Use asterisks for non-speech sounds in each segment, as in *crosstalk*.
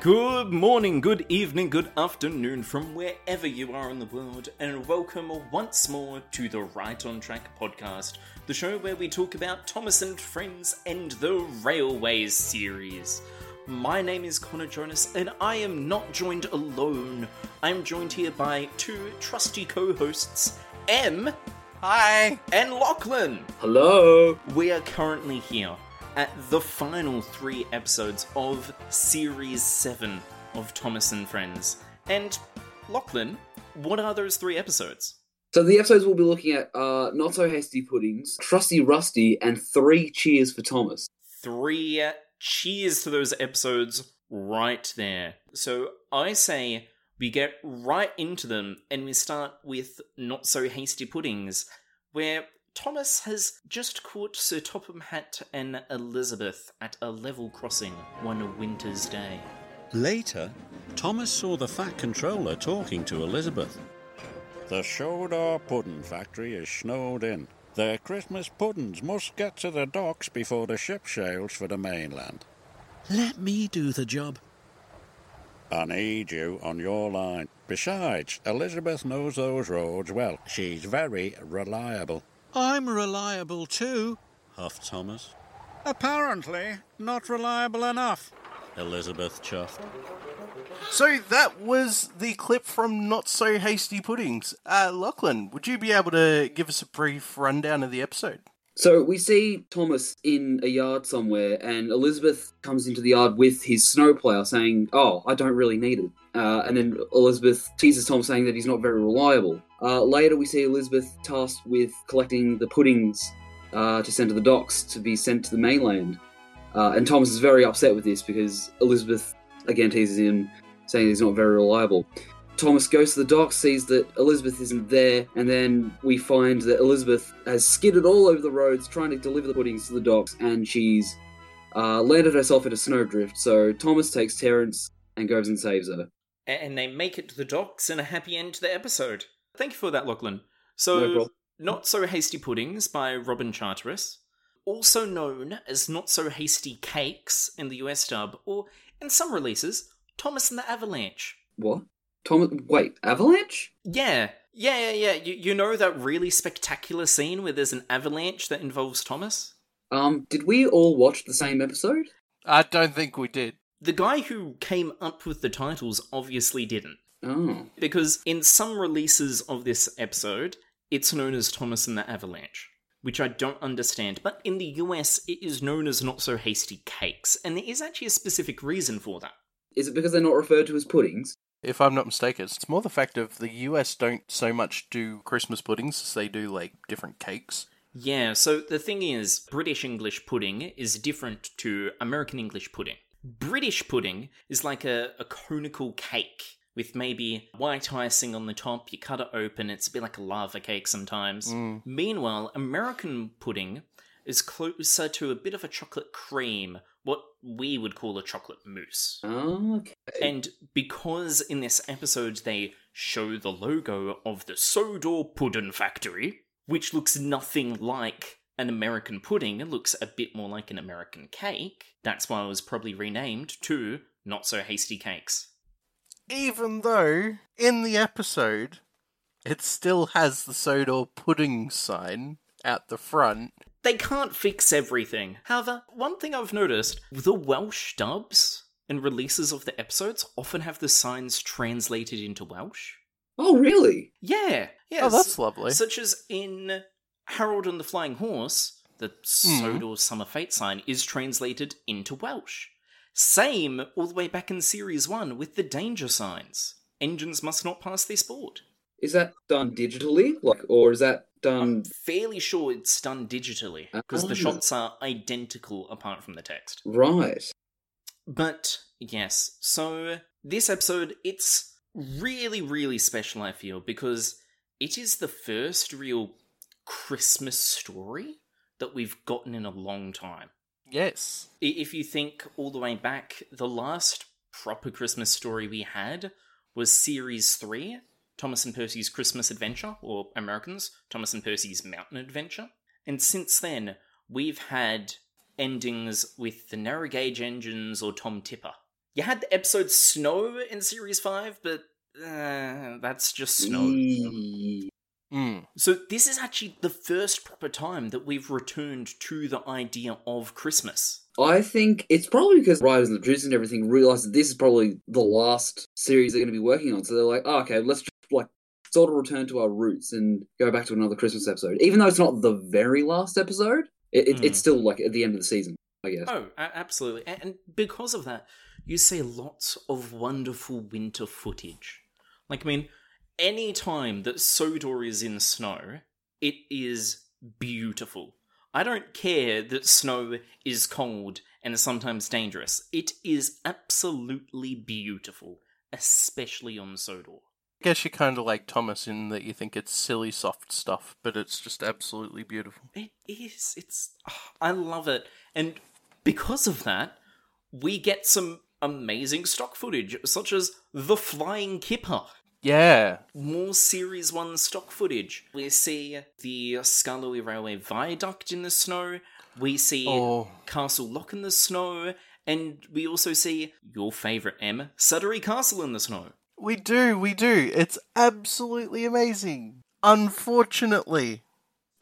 Good morning, good evening, good afternoon from wherever you are in the world, and welcome once more to the Right on Track podcast, the show where we talk about Thomas and Friends and the Railways series. My name is Connor Jonas, and I am not joined alone. I'm joined here by two trusty co hosts, Em Hi. and Lachlan. Hello. We are currently here at the final three episodes of Series 7 of Thomas and Friends. And, Lachlan, what are those three episodes? So the episodes we'll be looking at are Not So Hasty Puddings, Trusty Rusty, and Three Cheers for Thomas. Three cheers to those episodes right there. So I say we get right into them and we start with Not So Hasty Puddings, where Thomas has just caught Sir Topham Hatt and Elizabeth at a level crossing one winter's day. Later, Thomas saw the Fat Controller talking to Elizabeth. The Sodor Pudding Factory is snowed in. Their Christmas puddings must get to the docks before the ship sails for the mainland. Let me do the job. I need you on your line. Besides, Elizabeth knows those roads well. She's very reliable. I'm reliable too, huffed Thomas. Apparently, not reliable enough, Elizabeth chuffed. So that was the clip from Not So Hasty Puddings. Uh, Lachlan, would you be able to give us a brief rundown of the episode? So we see Thomas in a yard somewhere, and Elizabeth comes into the yard with his snowplow, saying, "Oh, I don't really need it." Uh, and then Elizabeth teases Tom, saying that he's not very reliable. Uh, later, we see Elizabeth tasked with collecting the puddings uh, to send to the docks to be sent to the mainland. Uh, and Thomas is very upset with this because Elizabeth again teases him, saying he's not very reliable. Thomas goes to the docks, sees that Elizabeth isn't there, and then we find that Elizabeth has skidded all over the roads trying to deliver the puddings to the docks, and she's uh, landed herself in a snowdrift. So Thomas takes Terence and goes and saves her. And they make it to the docks and a happy end to the episode. Thank you for that, Lachlan. So, problem. Not So Hasty Puddings by Robin Charteris, also known as Not So Hasty Cakes in the US dub, or in some releases, Thomas and the Avalanche. What? Thomas? Wait, Avalanche? Yeah, yeah, yeah, yeah. You, you know that really spectacular scene where there's an avalanche that involves Thomas? Um, did we all watch the same episode? I don't think we did. The guy who came up with the titles obviously didn't. Oh, Because in some releases of this episode, it's known as Thomas and the Avalanche, which I don't understand. But in the US, it is known as Not So Hasty Cakes, and there is actually a specific reason for that. is it because they're not referred to as puddings? If I'm not mistaken, it's more the fact of the US don't so much do Christmas puddings as they do like different cakes. Yeah, so the thing is, British English pudding is different to American English pudding. British pudding is like a, a conical cake with maybe white icing on the top. You cut it open, it's a bit like a lava cake sometimes. Mm. Meanwhile, American pudding is closer to a bit of a chocolate cream, what we would call a chocolate mousse. Oh, okay. And because in this episode they show the logo of the Sodor Pudding Factory, which looks nothing like an American pudding, it looks a bit more like an American cake, that's why it was probably renamed to Not So Hasty Cakes. Even though in the episode it still has the Sodor pudding sign at the front. They can't fix everything. However, one thing I've noticed the Welsh dubs and releases of the episodes often have the signs translated into Welsh. Oh, really? Yeah, yeah. Oh, that's lovely. Such as in Harold and the Flying Horse, the hmm. Sodor Summer Fate sign is translated into Welsh. Same all the way back in Series 1 with the danger signs. Engines must not pass this board. Is that done digitally, like, or is that I'm done? fairly sure it's done digitally, because the Ah. shots are identical apart from the text. Right. But yes, so this episode, it's really, really special, I feel, because it is the first real Christmas story that we've gotten in a long time. Yes. If you think all the way back, the last proper Christmas story we had was Series 3, Thomas and Percy's Christmas Adventure, or Americans, Thomas and Percy's Mountain Adventure. And since then, we've had endings with the narrow gauge engines or Tom Tipper. You had the episode Snow in series 5, but uh, that's just snow. Mm. So this is actually the first proper time that we've returned to the idea of Christmas. I think it's probably because writers and the producers and everything realized that this is probably the last series they're going to be working on. So they're like, oh, okay, let's just like sort of return to our roots and go back to another Christmas episode. Even though it's not the very last episode, it, it, Hmm. it's still like at the end of the season, I guess. Oh, absolutely. And because of that, you see lots of wonderful winter footage. Like, I mean, any time that Sodor is in snow, it is beautiful. I don't care that snow is cold and sometimes dangerous. It is absolutely beautiful, especially on Sodor. I guess you're kind of like Thomas in that you think it's silly soft stuff, but it's just absolutely beautiful. It is. It's. ah, I love it. And because of that, we get some amazing stock footage, such as the flying kipper. Yeah. More Series 1 stock footage. We see the Skarloey Railway Viaduct in the snow. We see Oh. Castle Lock in the snow. And we also see your favourite Em, Sudbury Castle in the snow. We do, we do. It's absolutely amazing. Unfortunately,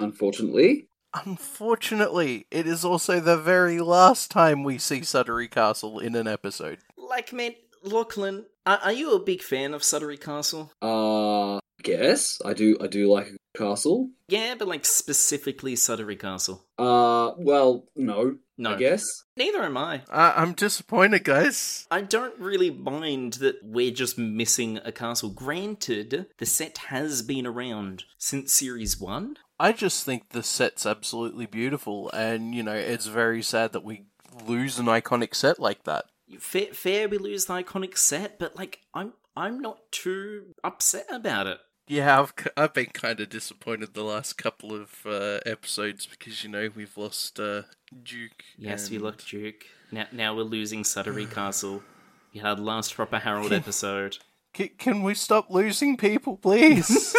Unfortunately, unfortunately, it is also the very last time we see Sudbury Castle in an episode. Like, man, Lachlan, are, are you a big fan of Sudbury Castle? uh, guess I do. I do like a castle. Yeah, but like specifically Sudbury Castle. Uh, well, no, No. I guess. Neither am I. I- I'm disappointed, guys. I don't really mind that we're just missing a castle. Granted, the set has been around since series one. I just think the set's absolutely beautiful, and you know, it's very sad that we lose an iconic set like that. Fair, fair we lose the iconic set, but like I'm I'm not too upset about it. Yeah, I've I've been kind of disappointed the last couple of uh, episodes because you know we've lost uh, Duke. Yes, we and- looked Duke. Now now we're losing Sudbury *sighs* Castle. You had last proper Harold episode. C- can we stop losing people, please?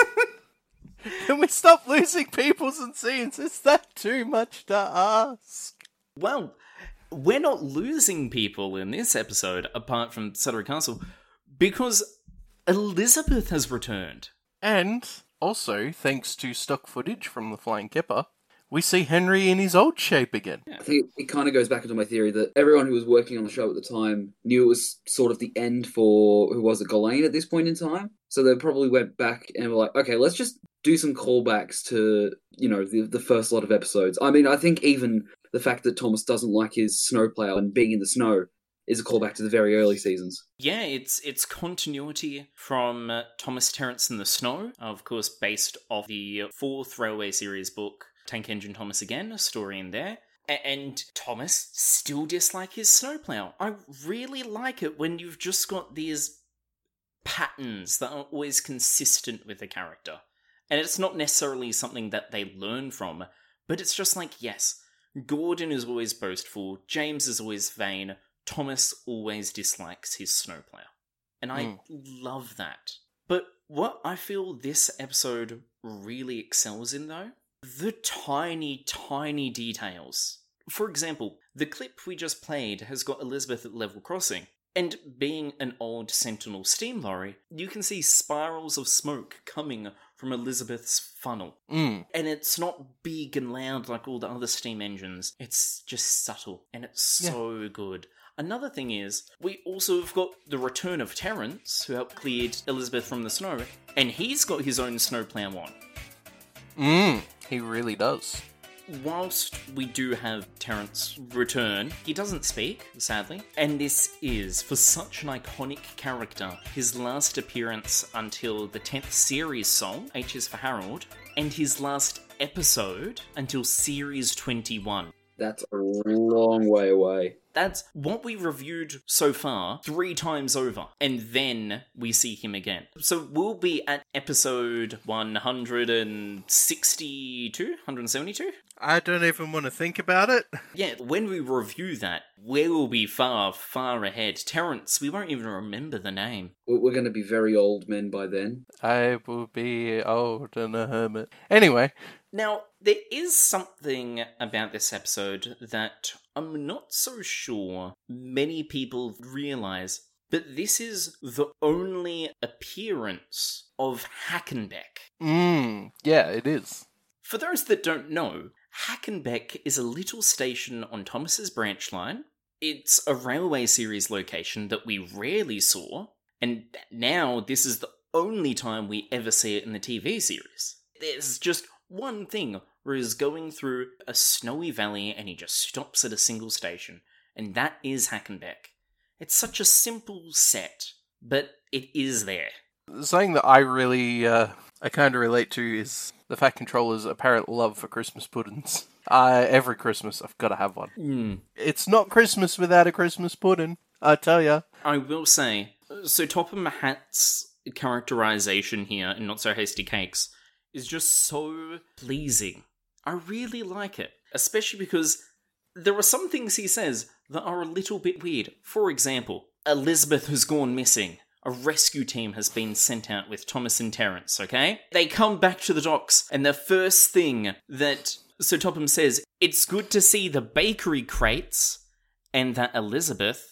*laughs* can we stop losing peoples and scenes? Is that too much to ask? Well, we're not losing people in this episode apart from Sudbury Castle because Elizabeth has returned. And also, thanks to stock footage from the Flying Kipper, we see Henry in his old shape again. I think it, kind of goes back into my theory that everyone who was working on the show at the time knew it was sort of the end for who was it, Ghislaine at this point in time. So they probably went back and were like, okay, let's just do some callbacks to you know the the first lot of episodes. I mean, I think even the fact that Thomas doesn't like his snowplow and being in the snow is a callback to the very early seasons. Yeah, it's it's continuity from uh, Thomas Terence in the Snow, of course, based off the fourth Railway series book, Tank Engine Thomas again, a story in there. And Thomas still dislike his snowplow. I really like it when you've just got these patterns that are always consistent with the character. And it's not necessarily something that they learn from, but it's just like, yes, Gordon is always boastful, James is always vain, Thomas always dislikes his snowplow. And I Mm. love that. But what I feel this episode really excels in, though, the tiny, tiny details. For example, the clip we just played has got Elizabeth at level crossing. And being an old Sentinel steam lorry, you can see spirals of smoke coming from Elizabeth's funnel. Mm. And it's not big and loud like all the other steam engines. It's just subtle and it's Yeah. so good. Another thing is, we also have got the return of Terence, who helped clear Elizabeth from the snow, and he's got his own snow snowplow on. Mm. He really does. Whilst we do have Terence return, he doesn't speak, sadly. And this is, for such an iconic character, his last appearance until the 10th series song, H is for Harold, and his last episode until series 21. That's a long way away. That's what we reviewed so far three times over, and then we see him again. So we'll be at episode 162, 172? I don't even want to think about it. *laughs* Yeah, when we review that, we'll be far, far ahead. Terence, we won't even remember the name. We're we're going to be very old men by then. I will be old and a hermit. Anyway, Now, there is something about this episode that I'm not so sure many people realize, but this is the only appearance of Hackenbeck. Mm, yeah, it is. For those that don't know, Hackenbeck is a little station on Thomas's branch line. It's a railway series location that we rarely saw, and now this is the only time we ever see it in the TV series. There's just one thing where he's going through a snowy valley and he just stops at a single station, and that is Hackenbeck. It's such a simple set, but it is there. Something that I really, uh, I kind of relate to is the Fat Controller's apparent love for Christmas puddings. *laughs* Uh, every Christmas, I've got to have one. Hmm. It's not Christmas without a Christmas pudding, I tell ya. I will say, so Topham Hatt's characterization here in Not So Hasty Cakes is just so pleasing. I really like it, especially because there are some things he says that are a little bit weird. For example, Elizabeth has gone missing. A rescue team has been sent out with Thomas and Terence, okay? They come back to the docks, and the first thing that Sir Topham says, it's good to see the bakery crates and that Elizabeth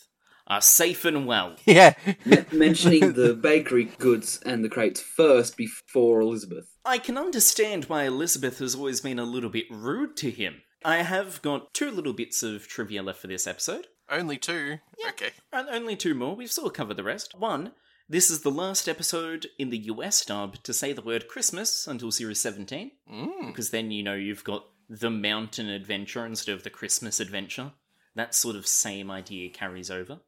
are safe and well. *laughs* Yeah. Me- mentioning the bakery goods and the crates first before Elizabeth. I can understand why Elizabeth has always been a little bit rude to him. I have got two little bits of trivia left for this episode. Only two. Yeah. Okay. And only two more. We've sort of covered the rest. One, this is the last episode in the US dub to say the word Christmas until series 17, Mm. because then you know you've got the mountain adventure instead of the Christmas adventure. That sort of same idea carries over.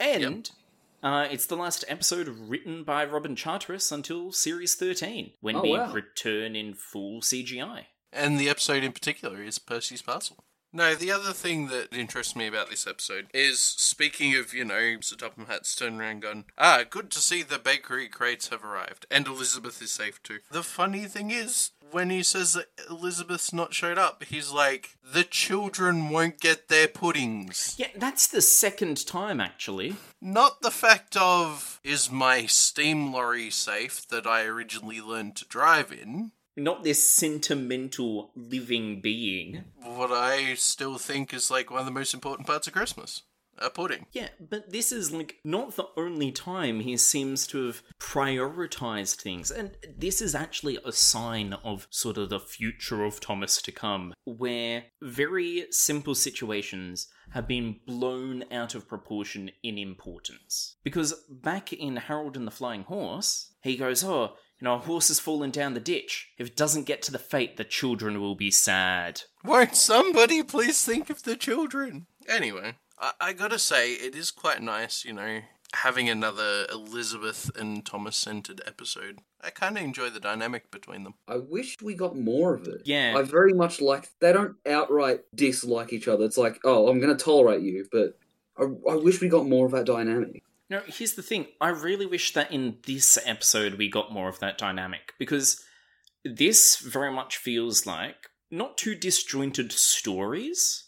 And uh, it's the last episode written by Robin Charteris until series 13, when Oh, we wow. return in full CGI. And the episode in particular is Percy's Parcel. No, the other thing that interests me about this episode is speaking of, you know, Sir Topham Hatt's turned around gone, ah, good to see the bakery crates have arrived. And Elizabeth is safe too. The funny thing is, when he says that Elizabeth's not showed up, he's like, the children won't get their puddings. Yeah, that's the second time, actually. Not the fact of, is my steam lorry safe that I originally learned to drive in? Not this sentimental living being. What I still think is like one of the most important parts of Christmas. A pudding. Yeah, but this is like not the only time he seems to have prioritized things. And this is actually a sign of sort of the future of Thomas to come, where very simple situations have been blown out of proportion in importance. Because back in Harold and the Flying Horse, he goes, Oh, you know, a horse has fallen down the ditch. If it doesn't get to the fate, the children will be sad. Won't somebody please think of the children? Anyway, I, I gotta say, it is quite nice, you know, having another Elizabeth and Thomas centered episode. I kind of enjoy the dynamic between them. I wish we got more of it. Yeah. I very much like they don't outright dislike each other. It's like, oh, I'm going to tolerate you, but I, I wish we got more of that dynamic. No, here's the thing. I really wish that in this episode we got more of that dynamic because this very much feels like not two disjointed stories,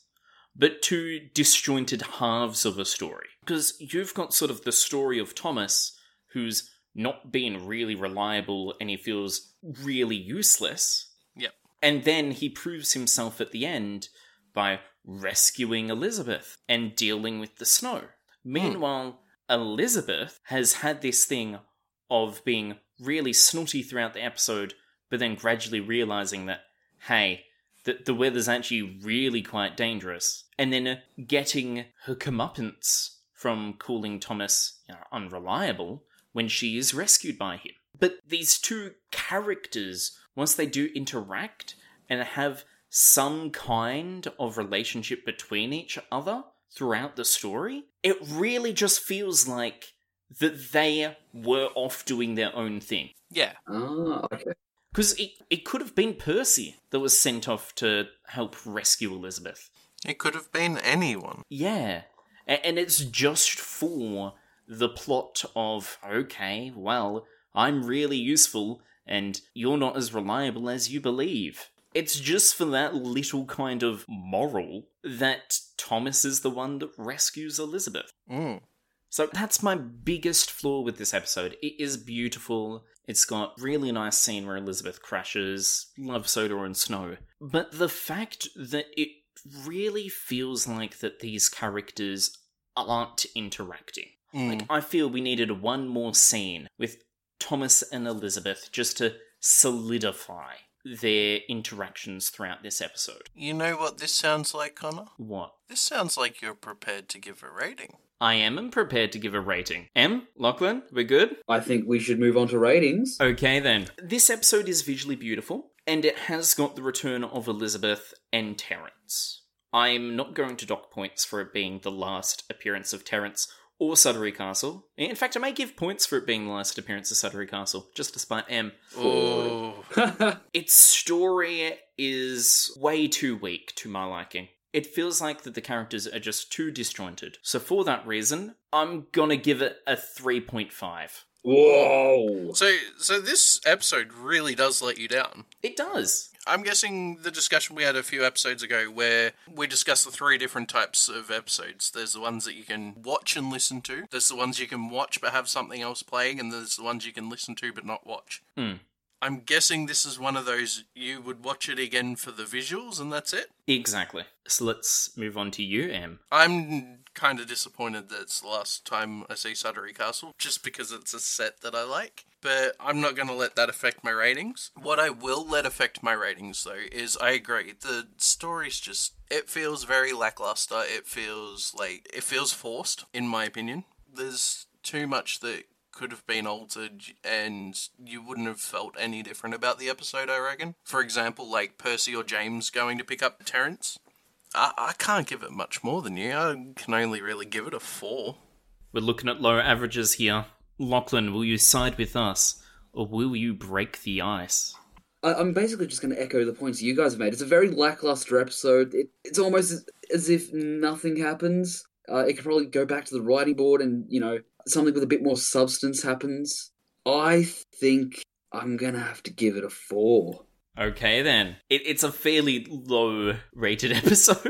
but two disjointed halves of a story. Because you've got sort of the story of Thomas, who's not being really reliable and he feels really useless. Yep. And then he proves himself at the end by rescuing Elizabeth and dealing with the snow. Hmm. Meanwhile, Elizabeth has had this thing of being really snooty throughout the episode, but then gradually realizing that, hey, the, the weather's actually really quite dangerous, and then uh, getting her comeuppance from calling Thomas you know, unreliable when she is rescued by him. But these two characters, once they do interact and have some kind of relationship between each other throughout the story, it really just feels like that they were off doing their own thing. Yeah. Ah, okay. Because it, it could have been Percy that was sent off to help rescue Elizabeth. It could have been anyone. Yeah. A- And it's just for the plot of, okay, well, I'm really useful and you're not as reliable as you believe. It's just for that little kind of moral that Thomas is the one that rescues Elizabeth. Mm. So that's my biggest flaw with this episode. It is beautiful. It's got really nice scene where Elizabeth crashes, love Sodor and snow. But the fact that it really feels like that these characters aren't interacting. Mm. Like I feel we needed one more scene with Thomas and Elizabeth just to solidify their interactions throughout this episode. You know what this sounds like, Connor? What? This sounds like you're prepared to give a rating. I am prepared to give a rating. Em, Lachlan, we're good? I think we should move on to ratings. Okay then. This episode is visually beautiful, and it has got the return of Elizabeth and Terence. I'm not going to dock points for it being the last appearance of Terence or Sudbury Castle. In fact, I may give points for it being the last appearance of Sudbury Castle, just despite Em. Oh, *laughs* Its story is way too weak to my liking. It feels like that the characters are just too disjointed. So for that reason, I'm gonna give it a 3.5. Whoa! so so this episode really does let you down. It does. I'm guessing the discussion we had a few episodes ago where we discussed the three different types of episodes. There's the ones that you can watch and listen to. There's the ones you can watch but have something else playing, and there's the ones you can listen to but not watch. Hmm. I'm guessing this is one of those you would watch it again for the visuals and that's it. Exactly. So let's move on to you, Em. I'm kind of disappointed that it's the last time I see Sudbury Castle, just because it's a set that I like. But I'm not going to let that affect my ratings. What I will let affect my ratings, though, is I agree. The story's just. It feels very lackluster. It feels like. It feels forced, in my opinion. There's too much that could have been altered and you wouldn't have felt any different about the episode, I reckon. For example, like Percy or James going to pick up Terence. I, I can't give it much more than you. I can only really give it a four. We're looking at low averages here. Lachlan, will you side with us, or will you break the ice? I, I'm basically just going to echo the points you guys have made. It's a very lackluster episode. It, it's almost as, as if nothing happens. Uh, it could probably go back to the writing board and, you know, something with a bit more substance happens. I think I'm going to have to give it a four. Okay then. It, it's a fairly low rated *laughs* episode.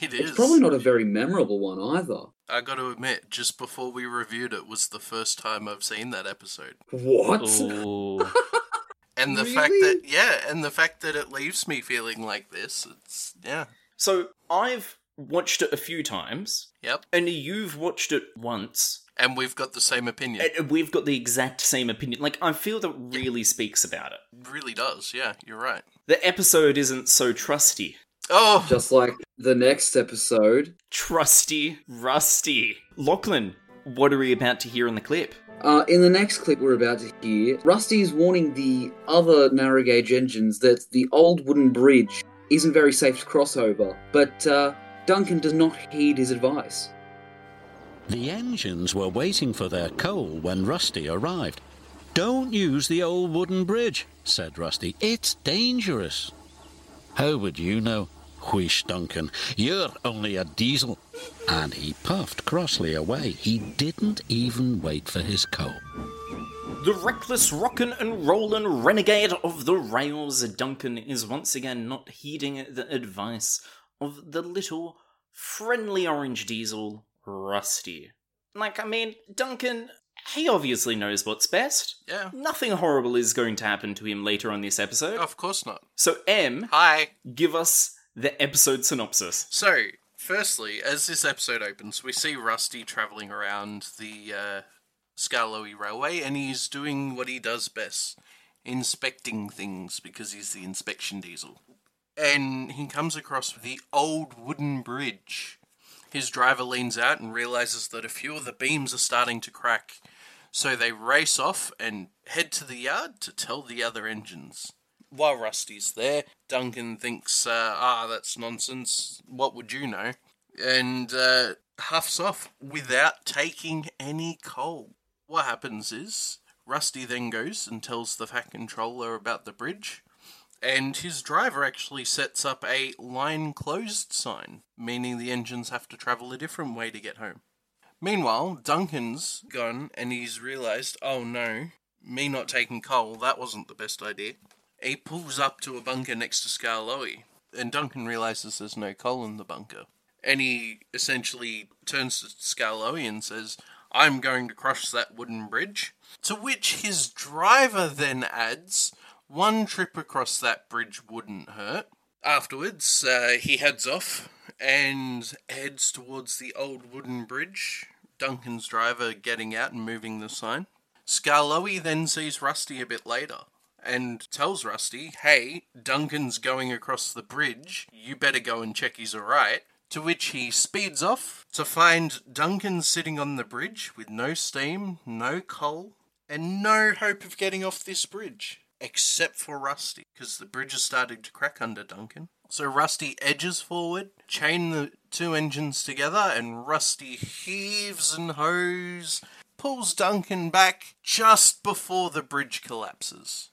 It is. It's probably not a very memorable one either. I got to admit, just before we reviewed it was the first time I've seen that episode. What? *laughs* And the fact that yeah, and the fact that it leaves me feeling like this, it's yeah. So I've watched it a few times, Yep. and you've watched it once, And we've got the same opinion. and we've got the exact same opinion. Like I feel that really speaks about it. It really does, yeah, you're right. The episode isn't so trusty. Oh Just like the next episode. Trusty, rusty. Lachlan, what are we about to hear in the clip? Uh, in the next clip we're about to hear, Rusty is warning the other narrow gauge engines that the old wooden bridge isn't very safe to cross over, but uh, Duncan does not heed his advice. The engines were waiting for their coal when Rusty arrived. Don't use the old wooden bridge, said Rusty. It's dangerous. How would you know? Wheesh, Duncan. You're only a diesel. And he puffed crossly away. He didn't even wait for his coal. The reckless rockin' and rollin' renegade of the rails, Duncan is once again not heeding the advice of the little friendly orange diesel, Rusty. Like, I mean, Duncan, he obviously knows what's best. yeah. Nothing horrible is going to happen to him later on this episode. Of course not. So, Em, Hi. give us the episode synopsis. So, firstly, as this episode opens, we see Rusty travelling around the uh, Skarloey Railway, and he's doing what he does best inspecting things because he's the inspection diesel. And he comes across the old wooden bridge. His driver leans out and realizes that a few of the beams are starting to crack. So they race off and head to the yard to tell the other engines. While Rusty's there, Duncan thinks, uh, ah, that's nonsense. What would you know? And uh, huffs off without taking any coal. What happens is, Rusty then goes and tells the Fat Controller about the bridge, and his driver actually sets up a line closed sign, meaning the engines have to travel a different way to get home. Meanwhile, Duncan's gone and he's realised, oh no, me not taking coal, that wasn't the best idea. He pulls up to a bunker next to Skarloey, and Duncan realises there's no coal in the bunker. And he essentially turns to Skarloey and says, I'm going to crush that wooden bridge. To which his driver then adds, one trip across that bridge wouldn't hurt. Afterwards, uh, he heads off and heads towards the old wooden bridge. Duncan's driver getting out and moving the sign. Skarloey then sees Rusty a bit later and tells Rusty, hey, Duncan's going across the bridge. You better go and check he's alright. To which he speeds off to find Duncan sitting on the bridge with no steam, no coal, and no hope of getting off this bridge. Except for Rusty, because the bridge is starting to crack under Duncan. So Rusty edges forward, chain the two engines together, and Rusty heaves and hoes, pulls Duncan back just before the bridge collapses.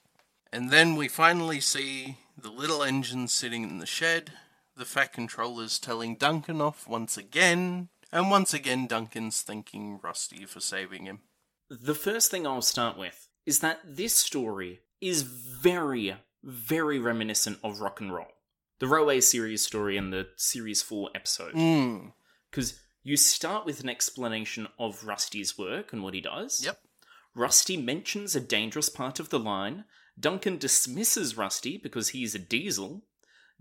And then we finally see the little engine sitting in the shed, the Fat Controller's telling Duncan off once again, and once again Duncan's thanking Rusty for saving him. The first thing I'll start with is that this story is very, very reminiscent of rock and roll. The Railway series story and the series 4 episode. Mm. Because you start with an explanation of Rusty's work and what he does. Yep. Rusty mentions a dangerous part of the line. Duncan dismisses Rusty because he's a diesel.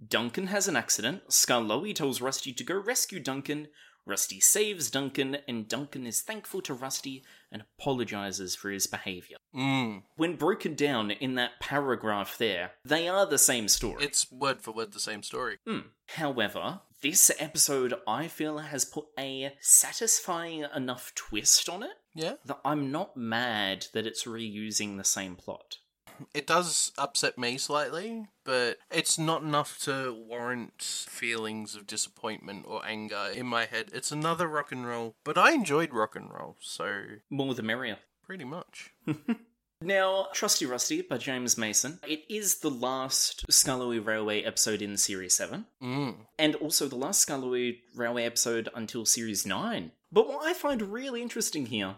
Duncan has an accident. Skarloey tells Rusty to go rescue Duncan. Rusty saves Duncan, and Duncan is thankful to Rusty and apologizes for his behavior. Mm. When broken down in that paragraph there, they are the same story. It's word for word the same story. Hmm. However, this episode I feel has put a satisfying enough twist on it Yeah. that I'm not mad that it's reusing the same plot. It does upset me slightly, but it's not enough to warrant feelings of disappointment or anger in my head. It's another rock and roll, but I enjoyed rock and roll, so More the merrier. pretty much. *laughs* Now, Trusty Rusty by James Mason. It is the last Skarloey Railway episode in Series 7, Mm. and also the last Skarloey Railway episode until Series 9. But what I find really interesting here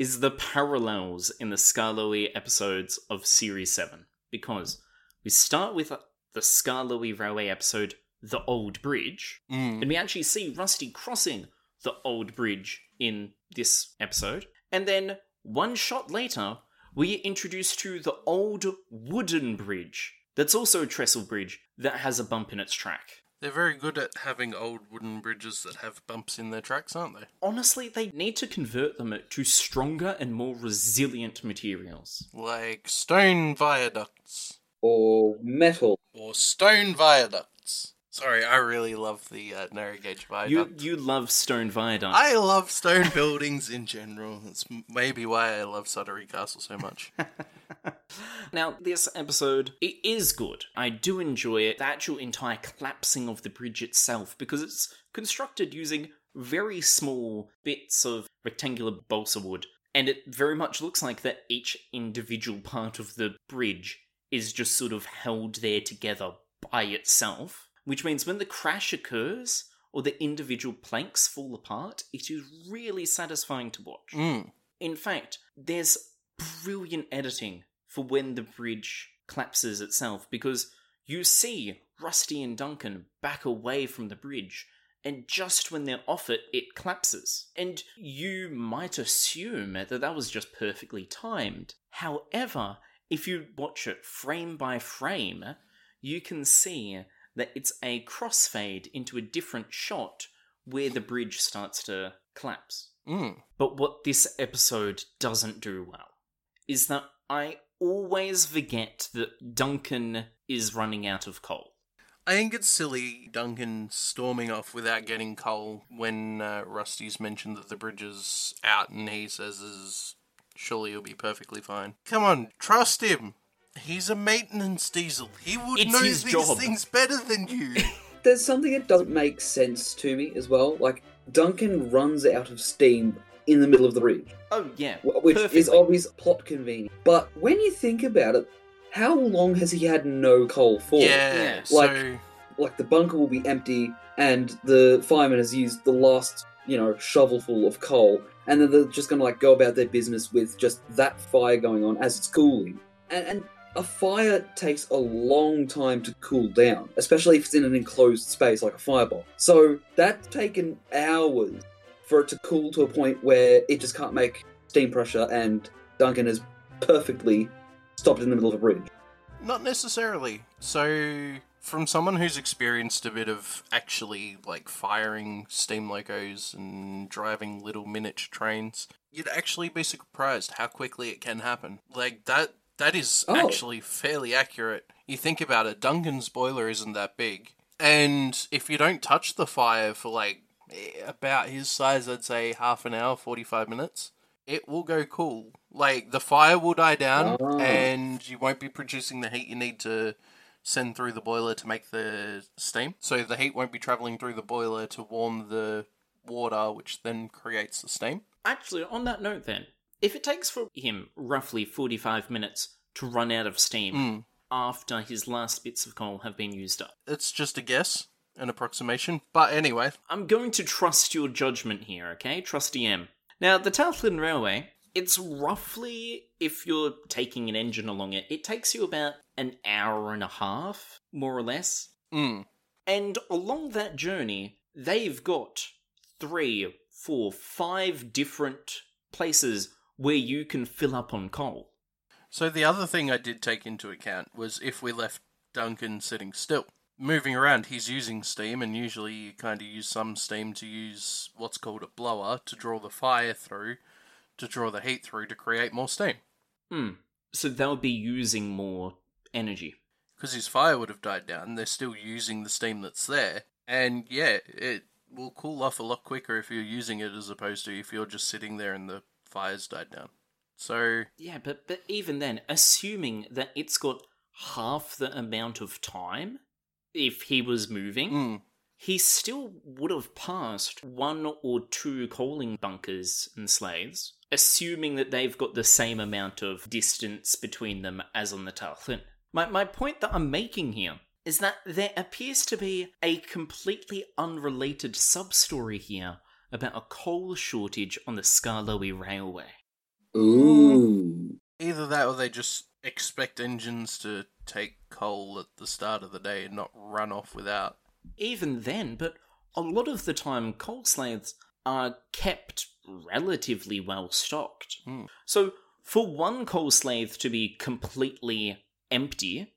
is the parallels in the Skarloey episodes of Series 7. Because we start with the Skarloey Railway episode, The Old Bridge, Mm. and we actually see Rusty crossing the old bridge in this episode. And then one shot later, we are introduced to the old wooden bridge. That's also a trestle bridge that has a bump in its track. They're very good at having old wooden bridges that have bumps in their tracks, aren't they? Honestly, they need to convert them to stronger and more resilient materials. Like stone viaducts. Or metal. Or stone viaducts. Sorry, I really love the uh, narrow gauge You viaduct. you you love stone viaducts. I love stone *laughs* buildings in general. That's maybe why I love Sudbury Castle so much. *laughs* *laughs* Now, this episode, it is good. I do enjoy it. The actual entire collapsing of the bridge itself, because it's constructed using very small bits of rectangular balsa wood, and it very much looks like that each individual part of the bridge is just sort of held there together by itself, which means when the crash occurs, or the individual planks fall apart, it is really satisfying to watch. Mm. In fact, there's brilliant editing for when the bridge collapses itself because you see Rusty and Duncan back away from the bridge, and just when they're off it, it collapses. And you might assume that that was just perfectly timed. However, if you watch it frame by frame, you can see that it's a crossfade into a different shot where the bridge starts to collapse. Mm. But what this episode doesn't do well is that I always forget that Duncan is running out of coal. I think it's silly Duncan storming off without getting coal when uh, Rusty's mentioned that the bridge is out and he says is surely he'll be perfectly fine. Come on, trust him. He's a maintenance diesel. He would It's know these job. things better than you. *laughs* There's something that doesn't make sense to me as well. Like, Duncan runs out of steam in the middle of the bridge, Oh, yeah. wh- which is perfectly. obvious plot convenient. But when you think about it, how long has he had no coal for? yeah, Yeah. so Like- Like, the bunker will be empty, and the fireman has used the last, you know, shovelful of coal, and then they're just gonna, like, go about their business with just that fire going on as it's cooling. And, and a fire takes a long time to cool down, especially if it's in an enclosed space like a fireball. So that's taken hours for it to cool to a point where it just can't make steam pressure, and Duncan is perfectly stopped in the middle of a bridge. Not necessarily. So From someone who's experienced a bit of actually like firing steam locos and driving little miniature trains, you'd actually be surprised how quickly it can happen. Like that that is Oh. actually fairly accurate. You think about it, Duncan's boiler isn't that big. And if you don't touch the fire for like about his size, I'd say half an hour, 45 minutes, it will go cool. Like the fire will die down Oh. and you won't be producing the heat you need to send through the boiler to make the steam. So the heat won't be traveling through the boiler to warm the water, which then creates the steam. Actually, on that note, then, if it takes for him roughly 45 minutes to run out of steam Mm. after his last bits of coal have been used up, It's just a guess, an approximation. But anyway, I'm going to trust your judgment here, okay? Trusty Em. Now, the Southland Railway, it's roughly, if you're taking an engine along it, it takes you about an hour and a half, more or less. mm, And along that journey, they've got three, four, five different places where you can fill up on coal. So the other thing I did take into account was if we left Duncan sitting still. Moving around, he's using steam, and usually you kind of use some steam to use what's called a blower to draw the fire through, to draw the heat through to create more steam. Hmm. So they'll be using more energy. Because his fire would have died down, they're still using the steam that's there. And yeah, it will cool off a lot quicker if you're using it as opposed to if you're just sitting there and the fire's died down. So, Yeah, but but even then, assuming that it's got half the amount of time, if he was moving, mm, he still would have passed one or two coaling bunkers and slaves, assuming that they've got the same amount of distance between them as on the Talyllyn. My, my point that I'm making here is that there appears to be a completely unrelated sub-story here about a coal shortage on the Skarloey Railway. Ooh. either that or they just expect engines to take coal at the start of the day and not run off without. even then, but a lot of the time, coal slaves are kept relatively well stocked. Hmm. So, for one coal slave to be completely empty,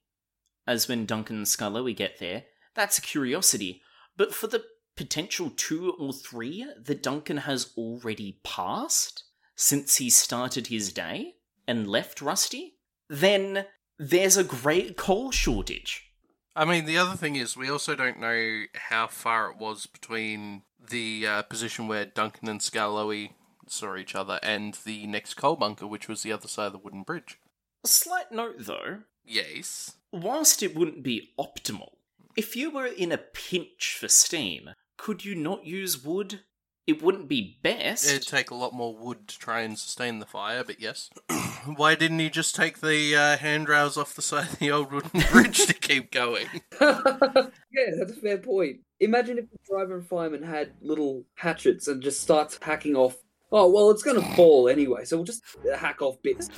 as when Duncan and Skarloey get there, that's a curiosity. But for the potential two or three that Duncan has already passed since he started his day and left Rusty, then there's a great coal shortage. I mean, the other thing is, we also don't know how far it was between the uh, position where Duncan and Skarloey saw each other and the next coal bunker, which was the other side of the wooden bridge. A slight note though, Yes. whilst it wouldn't be optimal, if you were in a pinch for steam, could you not use wood? It wouldn't be best. It'd take a lot more wood to try and sustain the fire, but yes. *clears throat* Why didn't you just take the uh, handrails off the *laughs* side of the old wooden *laughs* bridge to keep going? *laughs* yeah, that's a fair point. Imagine if the driver and fireman had little hatchets and just starts hacking off. Oh well, it's gonna fall anyway, so we'll just hack off bits.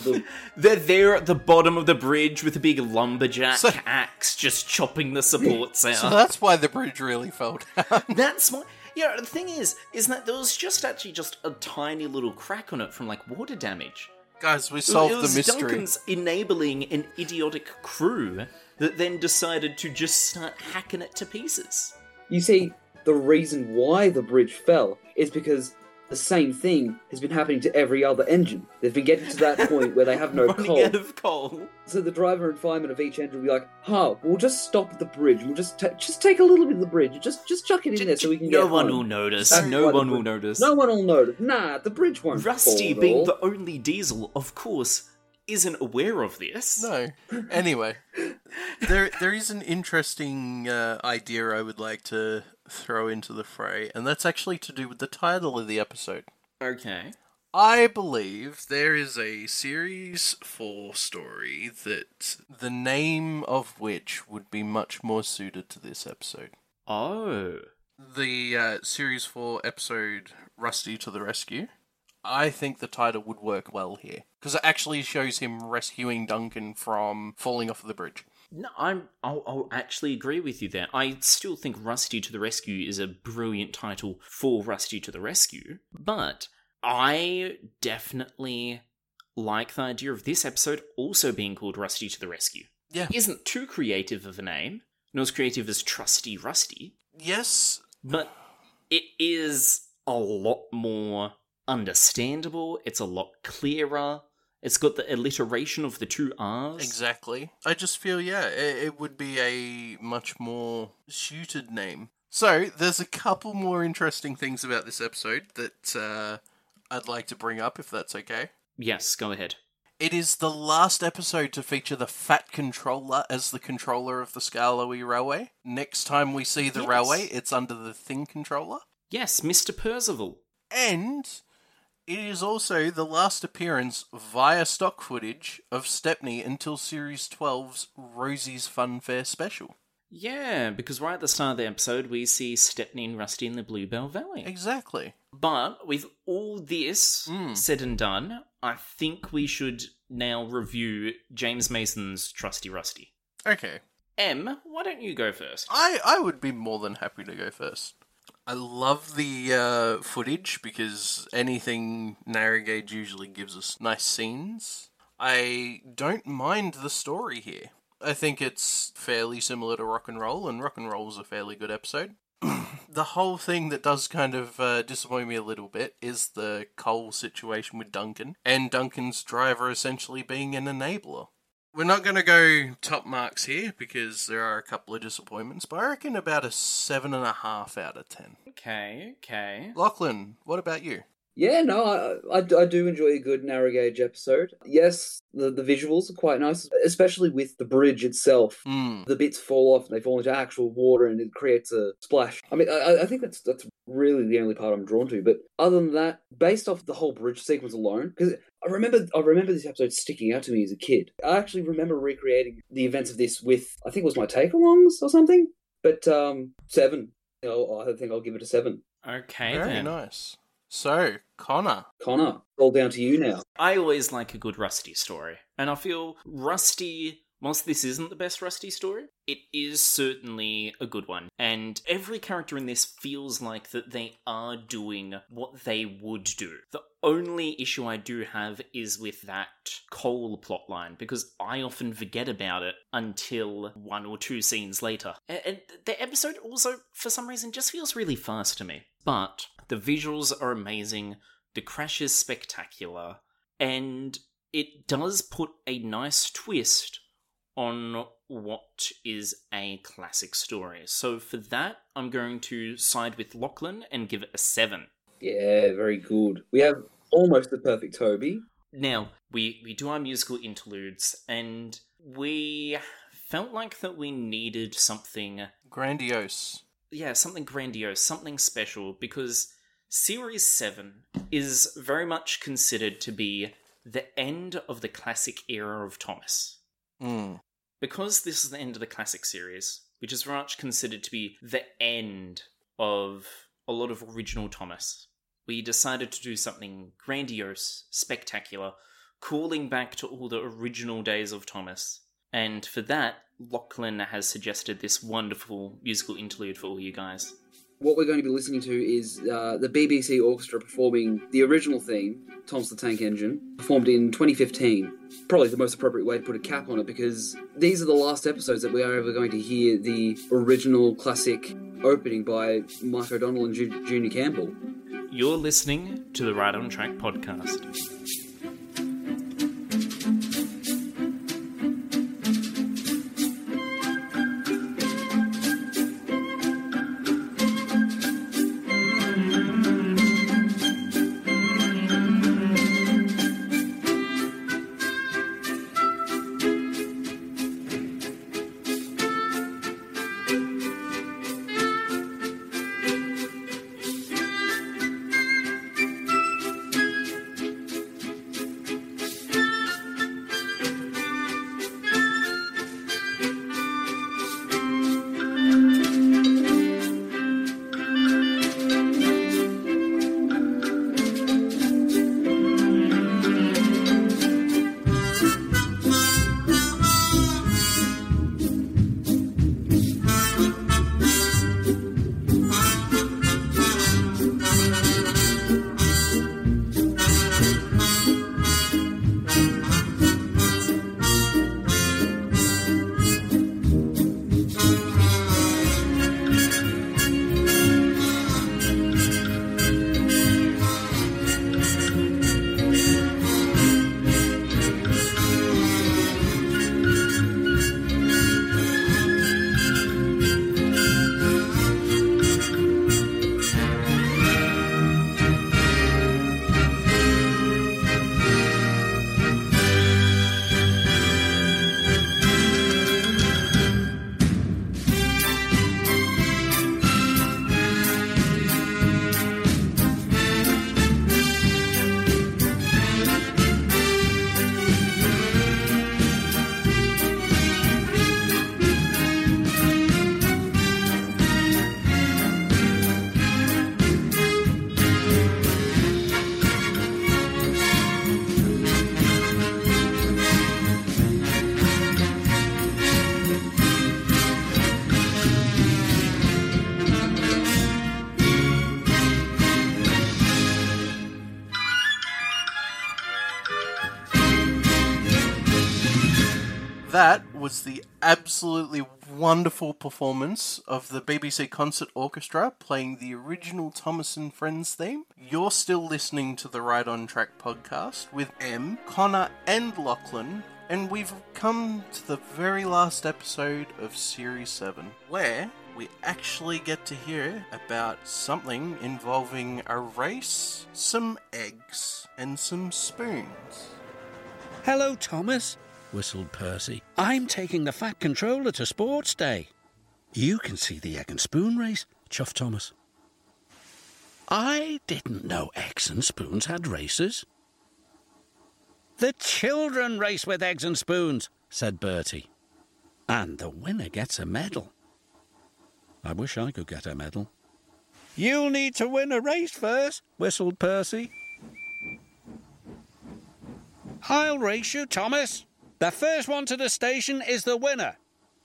They're there at the bottom of the bridge with a big lumberjack So- axe just chopping the supports out. So that's why the bridge really fell down. That's my. Yeah, the thing is, is that there was just actually just a tiny little crack on it from like water damage. Guys, we It solved was the mystery. Duncan's enabling an idiotic crew that then decided to just start hacking it to pieces. You see, the reason why the bridge fell is because the same thing has been happening to every other engine. They've been getting to that point where they have no *laughs* Running coal. out of coal. So the driver and fireman of each engine will be like, "Huh, we'll just stop at the bridge. We'll just ta- just take a little bit of the bridge. Just just chuck it in there so we can get." no get one home." will notice. That's no why the one will bri- notice. No one will notice. Nah, the bridge won't. Rusty, fall at being all. the only diesel, of course, isn't aware of this. No. Anyway, there there is an interesting uh, idea I would like to throw into the fray, and that's actually to do with the title of the episode. Okay. I believe there is a series 4 story that the name of which would be much more suited to this episode. Oh. The uh, series 4 episode Rusty to the Rescue. I think the title would work well here because it actually shows him rescuing Duncan from falling off the bridge. No, I'm. I'll, I'll actually agree with you there. I still think Rusty to the Rescue is a brilliant title for Rusty to the Rescue, but I definitely like the idea of this episode also being called Rusty to the Rescue. Yeah. Isn't too creative of a name, not as creative as Trusty Rusty, Yes, but it is a lot more understandable. It's a lot clearer. It's got the alliteration of the two R's. exactly. I just feel, yeah, it, it would be a much more suited name. So, there's a couple more interesting things about this episode that uh, I'd like to bring up, if that's okay. Yes, go ahead. It is the last episode to feature the Fat Controller as the controller of the Skarloey Railway. Next time we see the Yes. railway, it's under the Thin Controller. Yes, Mr. Percival. And it is also the last appearance via stock footage of Stepney until Series 12's Rosie's Fun Fair special. Yeah, because right at the start of the episode, we see Stepney and Rusty in the Bluebell Valley. Exactly. But with all this Mm. said and done, I think we should now review James Mason's Trusty Rusty. Okay. Em, why don't you go first? I, I would be more than happy to go first. I love the uh, footage because anything narrow gauge usually gives us nice scenes. I don't mind the story here. I think it's fairly similar to Rock and Roll, and Rock and Roll is a fairly good episode. *coughs* the whole thing that does kind of uh, disappoint me a little bit is the coal situation with Duncan, and Duncan's driver essentially being an enabler. We're not going to go top marks here because there are a couple of disappointments, but I reckon about a seven and a half out of ten. Okay, okay. Lachlan, what about you? Yeah, no, I, I, I do enjoy a good narrow gauge episode. Yes, the, the visuals are quite nice, especially with the bridge itself. Hmm. The bits fall off and they fall into actual water and it creates a splash. I mean, I, I think that's that's really the only part I'm drawn to. But other than that, based off the whole bridge sequence alone, because I remember I remember this episode sticking out to me as a kid. I actually remember recreating the events of this with I think it was my take-alongs or something. But um, seven. You know, I think I'll give it a seven. Okay, Very then. nice. So, Connor. Connor, all down to you now. I always like a good Rusty story. And I feel Rusty, whilst this isn't the best Rusty story, it is certainly a good one. And every character in this feels like that they are doing what they would do. The only issue I do have is with that coal plotline, because I often forget about it until one or two scenes later. And the episode also, for some reason, just feels really fast to me. But the visuals are amazing, the crash is spectacular, and it does put a nice twist on what is a classic story. So for that, I'm going to side with Lachlan and give it a 7. Yeah, very good. We have almost the perfect Toby. Now, we, we do our musical interludes, and we felt like that we needed something Grandiose. yeah, something grandiose, something special, because Series 7 is very much considered to be the end of the classic era of Thomas. Hmm. Because this is the end of the classic series, which is very much considered to be the end of a lot of original Thomas, we decided to do something grandiose, spectacular, calling back to all the original days of Thomas. And for that, Lachlan has suggested this wonderful musical interlude for all you guys. What we're going to be listening to is uh, the BBC Orchestra performing the original theme, Thomas the Tank Engine, performed in 2015. Probably the most appropriate way to put a cap on it because these are the last episodes that we are ever going to hear the original classic opening by Mike O'Donnell and Ju- Junior Campbell. You're listening to the Right on Track podcast. Absolutely wonderful performance of the BBC Concert Orchestra playing the original Thomas and Friends theme. You're still listening to the Right on Track podcast with Em, Connor, and Lachlan, and we've come to the very last episode of Series 7, where we actually get to hear about something involving a race, some eggs, and some spoons. Hello, Thomas, whistled Percy. I'm taking the Fat Controller to Sports Day. You can see the egg and spoon race, chuffed Thomas. I didn't know eggs and spoons had races. The children race with eggs and spoons, said Bertie. And the winner gets a medal. I wish I could get a medal. You'll need to win a race first, whistled Percy. I'll race you, Thomas. The first one to the station is the winner.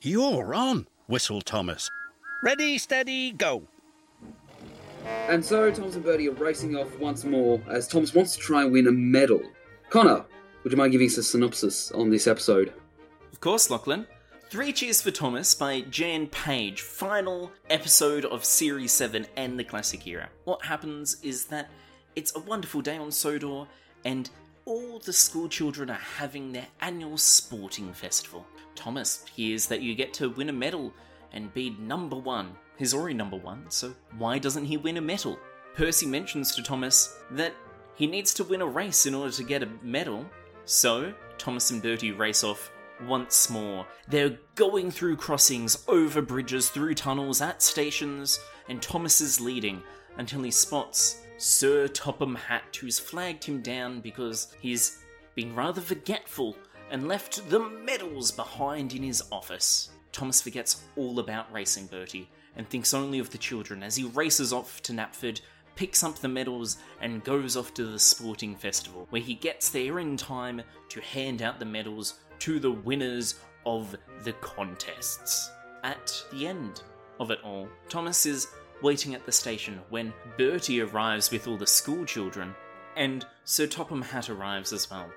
You're on, whistled Thomas. Ready, steady, go. And so Thomas and Bertie are racing off once more as Thomas wants to try and win a medal. Connor, would you mind giving us a synopsis on this episode? Of course, Lachlan. Three Cheers for Thomas by Jan Page, final episode of Series 7 and the Classic Era. What happens is that it's a wonderful day on Sodor, and all the school children are having their annual sporting festival. Thomas hears that you get to win a medal and be number one. He's already number one, so why doesn't he win a medal? Percy mentions to Thomas that he needs to win a race in order to get a medal, so Thomas and Bertie race off once more. They're going through crossings, over bridges, through tunnels, at stations, and Thomas is leading until he spots Sir Topham Hatt, who's flagged him down because he's been rather forgetful and left the medals behind in his office. Thomas forgets all about racing Bertie and thinks only of the children as he races off to Knapford, picks up the medals, and goes off to the sporting festival, where he gets there in time to hand out the medals to the winners of the contests. At the end of it all, Thomas is waiting at the station when Bertie arrives with all the school children, and Sir Topham Hatt arrives as well.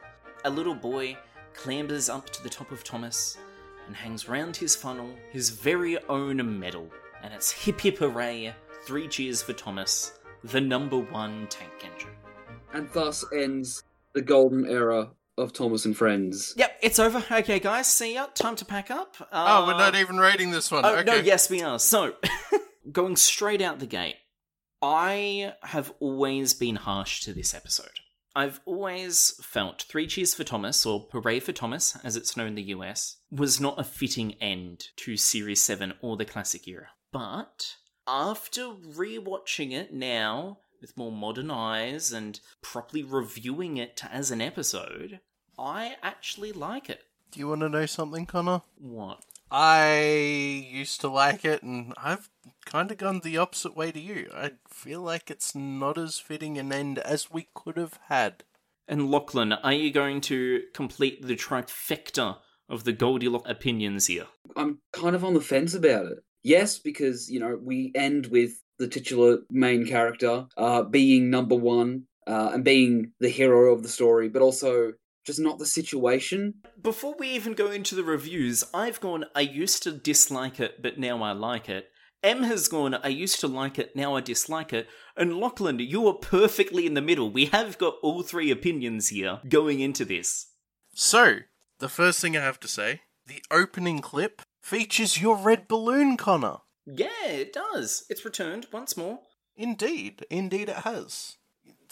A little boy clambers up to the top of Thomas and hangs round his funnel his very own medal, and it's hip hip hooray, three cheers for Thomas, the number one tank engine. And thus ends the golden era of Thomas and Friends. Yep, it's over. Okay, guys, see ya. Time to pack up. Oh, we're Uh, not even rating this one. Oh okay. no, yes we are. So, *laughs* going straight out the gate, I have always been harsh to this episode. I've always felt Three Cheers for Thomas, or Hooray for Thomas, as it's known in the US, was not a fitting end to Series 7 or the classic era. But after rewatching it now, with more modern eyes and properly reviewing it as an episode, I actually like it. Do you want to know something, Connor? What? I used to like it, and I've kind of gone the opposite way to you. I feel like it's not as fitting an end as we could have had. And Lachlan, are you going to complete the trifecta of the Goldilocks opinions here? I'm kind of on the fence about it. Yes, because, you know, we end with the titular main character uh, being number one uh, and being the hero of the story, but also just not the situation. Before we even go into the reviews, I've gone, I used to dislike it, but now I like it. Em has gone, I used to like it, now I dislike it. And Lachlan, you are perfectly in the middle. We have got all three opinions here going into this. So, the first thing I have to say the opening clip features your red balloon, Connor. Yeah, it does. It's returned once more. Indeed, indeed it has.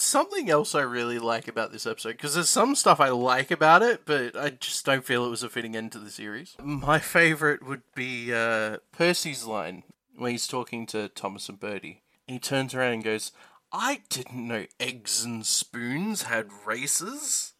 Something else I really like about this episode, because there's some stuff I like about it, but I just don't feel it was a fitting end to the series. My favourite would be uh, Percy's line when he's talking to Thomas and Bertie. He turns around and goes, I didn't know eggs and spoons had races.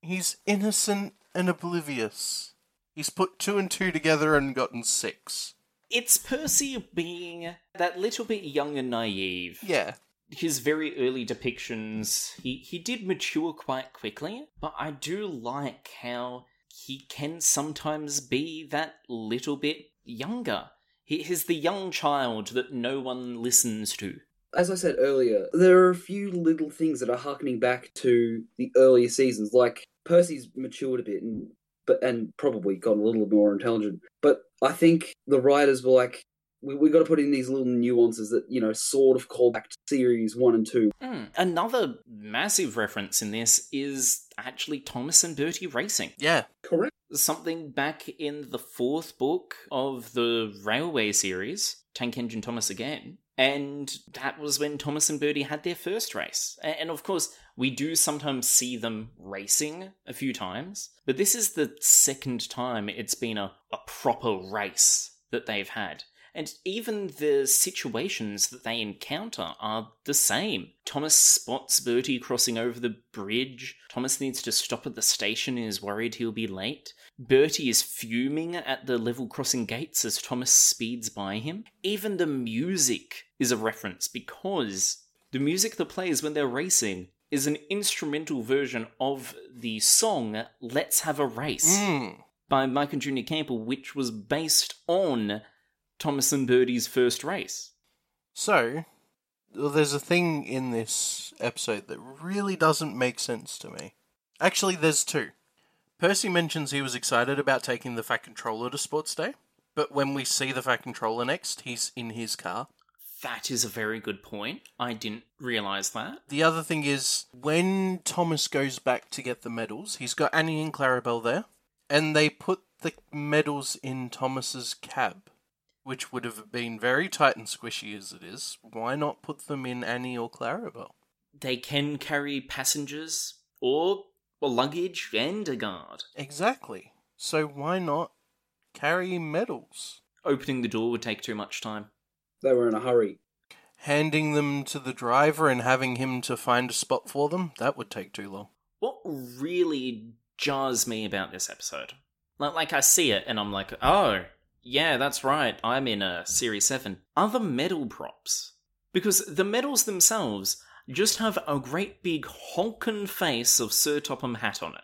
He's innocent and oblivious. He's put two and two together and gotten six. It's Percy being that little bit young and naive. Yeah, his very early depictions, he, he did mature quite quickly, but I do like how he can sometimes be that little bit younger. He, is the young child that no one listens to. As I said earlier, there are a few little things that are harkening back to the earlier seasons, like Percy's matured a bit and but and probably gotten a little more intelligent. But I think the writers were like, we we got to put in these little nuances that you know sort of call back to series one and two. Hmm. Another massive reference in this is actually Thomas and Bertie racing. Yeah. Correct. Something back in the fourth book of the Railway series, Tank Engine Thomas again. And that was when Thomas and Bertie had their first race. And of course, we do sometimes see them racing a few times, but this is the second time it's been a, a proper race that they've had. And even the situations that they encounter are the same. Thomas spots Bertie crossing over the bridge. Thomas needs to stop at the station and is worried he'll be late. Bertie is fuming at the level crossing gates as Thomas speeds by him. Even the music is a reference because the music that plays when they're racing is an instrumental version of the song Let's Have a Race Mm. by Mike and Junior Campbell, which was based on Thomas and Bertie's first race. So, there's a thing in this episode that really doesn't make sense to me. Actually, there's two. Percy mentions he was excited about taking the Fat Controller to Sports Day, but when we see the Fat Controller next, he's in his car. That is a very good point. I didn't realize that. The other thing is, when Thomas goes back to get the medals, he's got Annie and Clarabelle there, and they put the medals in Thomas's cab, which would have been very tight and squishy as it is. Why not put them in Annie or Clarabelle? They can carry passengers or, or luggage and a guard. Exactly. So why not carry medals? Opening the door would take too much time. They were in a hurry. Handing them to the driver and having him to find a spot for them, that would take too long. What really jars me about this episode? Like, like I see it and I'm like, oh, yeah, that's right. I'm in a Series 7. Are the medal props? Because the medals themselves just have a great big honkin' face of Sir Topham Hatt on it.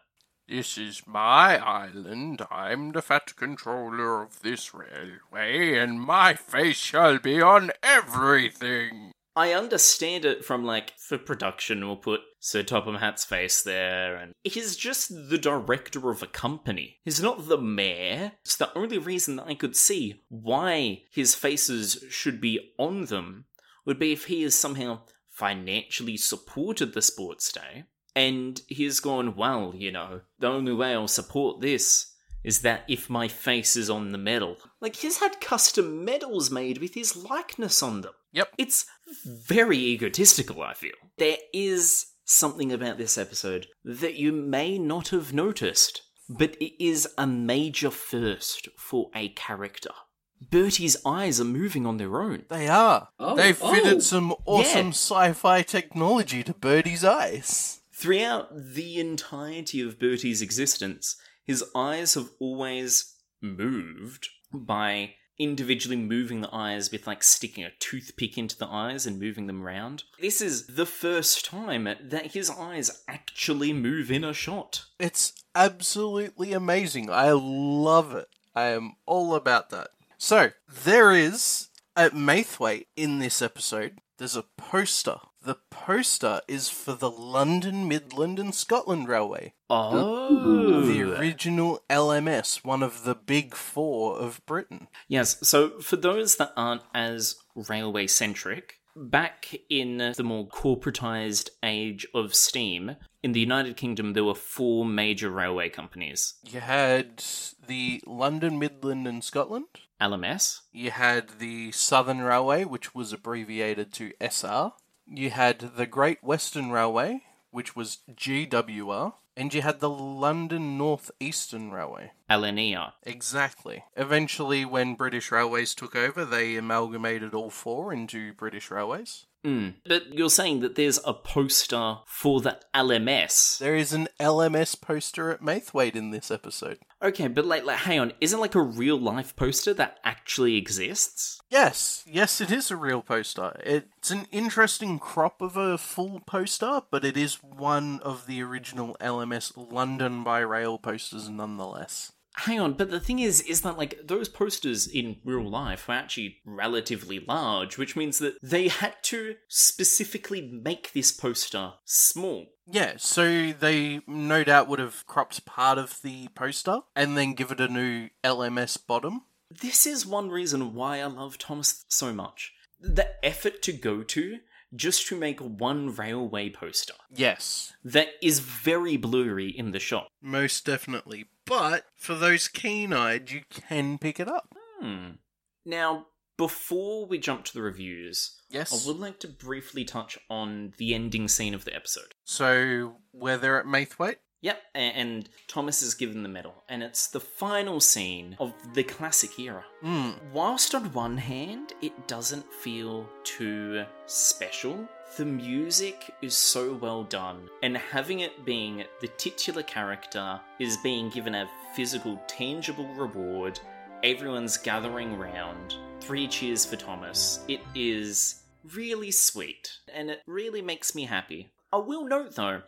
This is my island. I'm the fat controller of this railway, and my face shall be on everything. I understand it from like for production we'll put Sir Topham Hatt's face there and he's just the director of a company. He's not the mayor. It's the only reason that I could see why his faces should be on them would be if he has somehow financially supported the sports day and he's gone, well, you know, the only way I'll support this is that if my face is on the medal. Like he's had custom medals made with his likeness on them. Yep. It's very egotistical, I feel. There is something about this episode that you may not have noticed, but it is a major first for a character. Bertie's eyes are moving on their own. They are. Oh, They've fitted oh. some awesome Yeah. sci-fi technology to Bertie's eyes. Throughout the entirety of Bertie's existence, his eyes have always moved by individually moving the eyes with like sticking a toothpick into the eyes and moving them around. This is the first time that his eyes actually move in a shot. It's absolutely amazing. I love it. I am all about that. So, there is at Maithwaite in this episode, there's a poster. The poster is for the London, Midland, and Scotland Railway. Oh. The original LMS, one of the big four of Britain. Yes, so for those that aren't as railway centric, back in the more corporatized age of steam, in the United Kingdom there were four major railway companies You had the London, Midland, and Scotland. LMS, You had the Southern Railway, which was abbreviated to SR. You had the Great Western Railway, which was GWR. And you had the London North Eastern Railway. LNER. Exactly. Eventually, when British Railways took over, they amalgamated all four into British Railways. Mm. But you're saying that there's a poster for the LMS. There is an LMS poster at Maithwaite in this episode. Okay, but like, like, hang on, isn't like a real life poster that actually exists? Yes, yes, it is a real poster. It's an interesting crop of a full poster, but it is one of the original LMS London by Rail posters nonetheless. Hang on, but the thing is, is that like those posters in real life were actually relatively large, which means that they had to specifically make this poster small. Yeah, so they no doubt would have cropped part of the poster and then give it a new LMS bottom. This is one reason why I love Thomas so much. The effort to go to just to make one railway poster Yes, that is very blurry in the shot. most definitely. But for those keen eyed, you can pick it up. Hmm. Now, before we jump to the reviews, Yes. I would like to briefly touch on the ending scene of the episode. So, where they're at Maithwaite? Yep, and Thomas is given the medal, and it's the final scene of the classic era. Hmm. Whilst on one hand, it doesn't feel too special, the music is so well done, and having it being the titular character is being given a physical, tangible reward. Everyone's gathering round. Three cheers for Thomas. It is really sweet, and it really makes me happy. I will note though,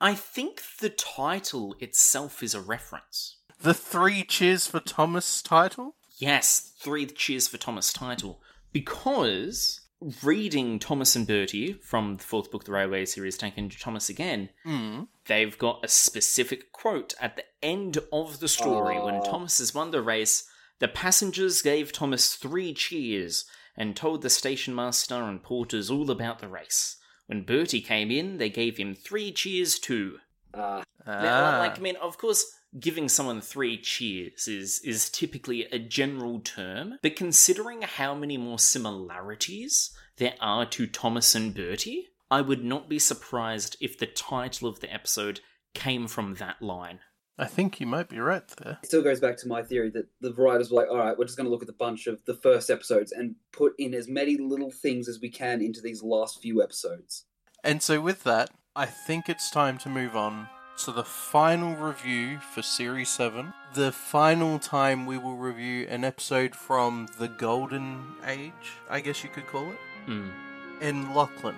I think the title itself is a reference. The three cheers for Thomas title? Yes, three cheers for Thomas title. Because reading Thomas and Bertie from the fourth book, the Railway series, Tank Engine Thomas Again, Hmm. they've got a specific quote at the end of the story when Thomas has won the race. The passengers gave Thomas three cheers and told the station master and porters all about the race. When Bertie came in, they gave him three cheers too. Uh, Now, Ah. like, I mean, of course, giving someone three cheers is is typically a general term, but considering how many more similarities there are to Thomas and Bertie, I would not be surprised if the title of the episode came from that line. I think you might be right there. it still goes back to my theory that the writers were like, all right, we're just going to look at the bunch of the first episodes and put in as many little things as we can into these last few episodes. And so, with that, I think it's time to move on to the final review for Series 7. The final time we will review an episode from the Golden Age, I guess you could call it. Hmm. In Lachlan.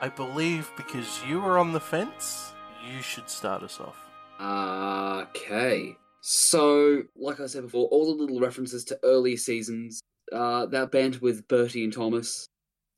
I believe because you were on the fence, you should start us off. Okay. So, like I said before, all the little references to early seasons, uh, that band with Bertie and Thomas,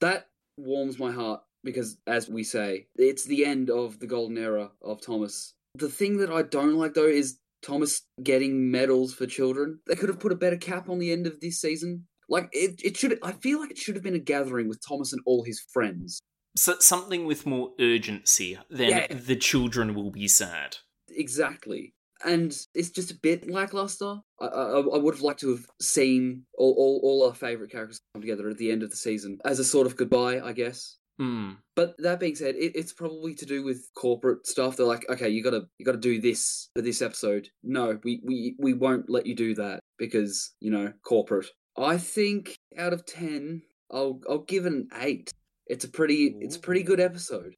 that warms my heart because, as we say, it's the end of the golden era of Thomas. The thing that I don't like, though, is Thomas getting medals for children. They could have put a better cap on the end of this season. Like, it, it should, I feel like it should have been a gathering with Thomas and all his friends. So, something with more urgency than Yeah. the children will be sad. Exactly. And it's just a bit lackluster. I, I, I would have liked to have seen all, all, all our favourite characters come together at the end of the season as a sort of goodbye, I guess. Hmm. But that being said, it, it's probably to do with corporate stuff. They're like, okay, you gotta you gotta do this for this episode. No, we, we, we won't let you do that because, you know, corporate. I think out of ten, I'll I'll give it an eight. It's a pretty it's a pretty good episode.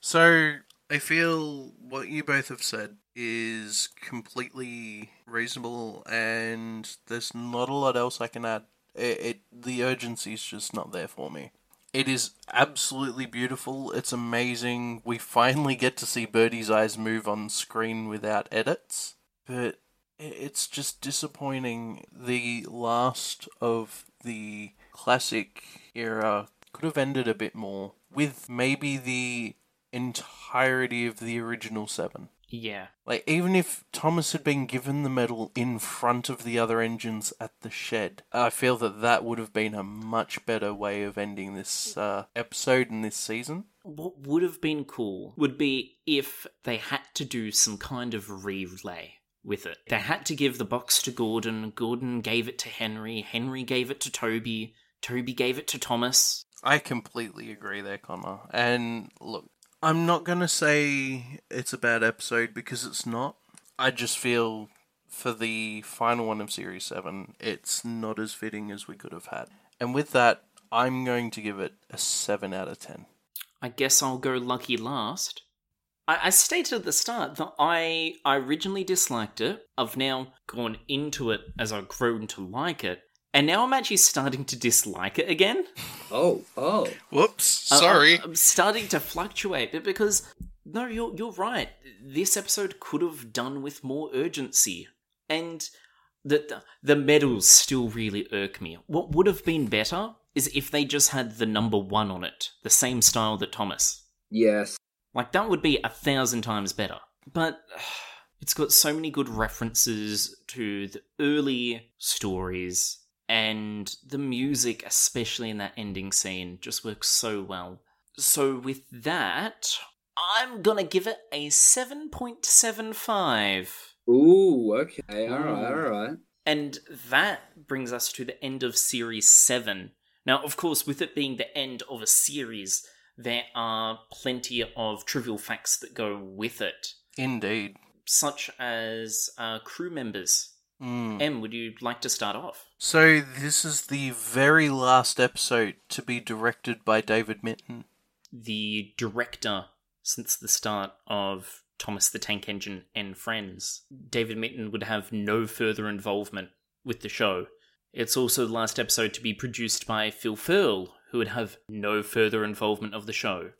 So, I feel what you both have said is completely reasonable, and there's not a lot else I can add. It, it the urgency is just not there for me. It is absolutely beautiful. It's amazing. We finally get to see Bertie's eyes move on screen without edits, but it's just disappointing. The last of the classic era could have ended a bit more with maybe the entirety of the original seven. Yeah. Like, even if Thomas had been given the medal in front of the other engines at the shed, I feel that that would have been a much better way of ending this uh, episode and this season. What would have been cool would be if they had to do some kind of relay with it. They had to give the box to Gordon, Gordon gave it to Henry, Henry gave it to Toby, Toby gave it to Thomas. I completely agree there, Connor. And look, I'm not going to say it's a bad episode because it's not. I just feel for the final one of Series 7, it's not as fitting as we could have had. And with that, I'm going to give it a 7 out of 10. I guess I'll go lucky last. I, I stated at the start that I I originally disliked it. I've now gone into it as I've grown to like it, and now I'm actually starting to dislike it again. Oh, oh. Whoops, uh, I- sorry. I, am starting to fluctuate but because no, you're you're right. This episode could have done with more urgency. And the, the the medals still really irk me. What would have been better is if they just had the number one on it, the same style that Thomas. Yes. Like that would be a thousand times better. But *sighs* it's got so many good references to the early stories and the music, especially in that ending scene, just works so well. So with that, I'm gonna give it a 7.75. Ooh, okay. alright, alright. And that brings us to the end of series 7. Now, of course, with it being the end of a series, there are plenty of trivial facts that go with it, Indeed. such as uh, crew members. Mm. Em, would you like to start off? So this is the very last episode to be directed by David Mitton. The director since the start of Thomas the Tank Engine and Friends, David Mitton would have no further involvement with the show. It's also the last episode to be produced by Phil Fehrle, who would have no further involvement of the show.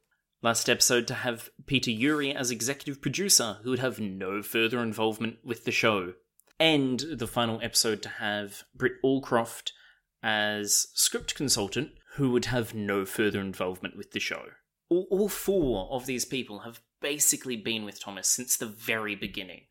Last episode to have Peter Urie as executive producer, who would have no further involvement with the show. And the final episode to have Britt Allcroft as script consultant, who would have no further involvement with the show. All, all four of these people have basically been with Thomas since the very beginning.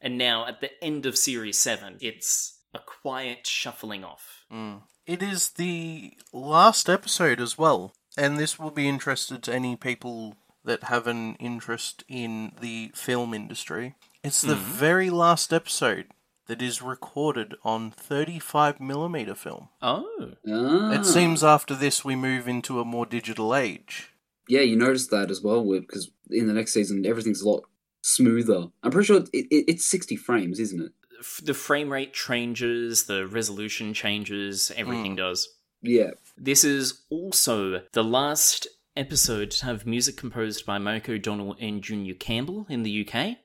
And now, at the end of Series 7, it's a quiet shuffling off. Mm. It is the last episode as well, and this will be interested to any people that have an interest in the film industry. It's the very last episode that is recorded on 35mm film. Oh. Ah. It seems after this we move into a more digital age. Yeah, you noticed that as well, because in the next season everything's a lot smoother. I'm pretty sure it, it, it's 60 frames, isn't it? F- The frame rate changes, the resolution changes, everything does. Yeah. This is also the last episode to have music composed by Mike O'Donnell and Junior Campbell in the UK.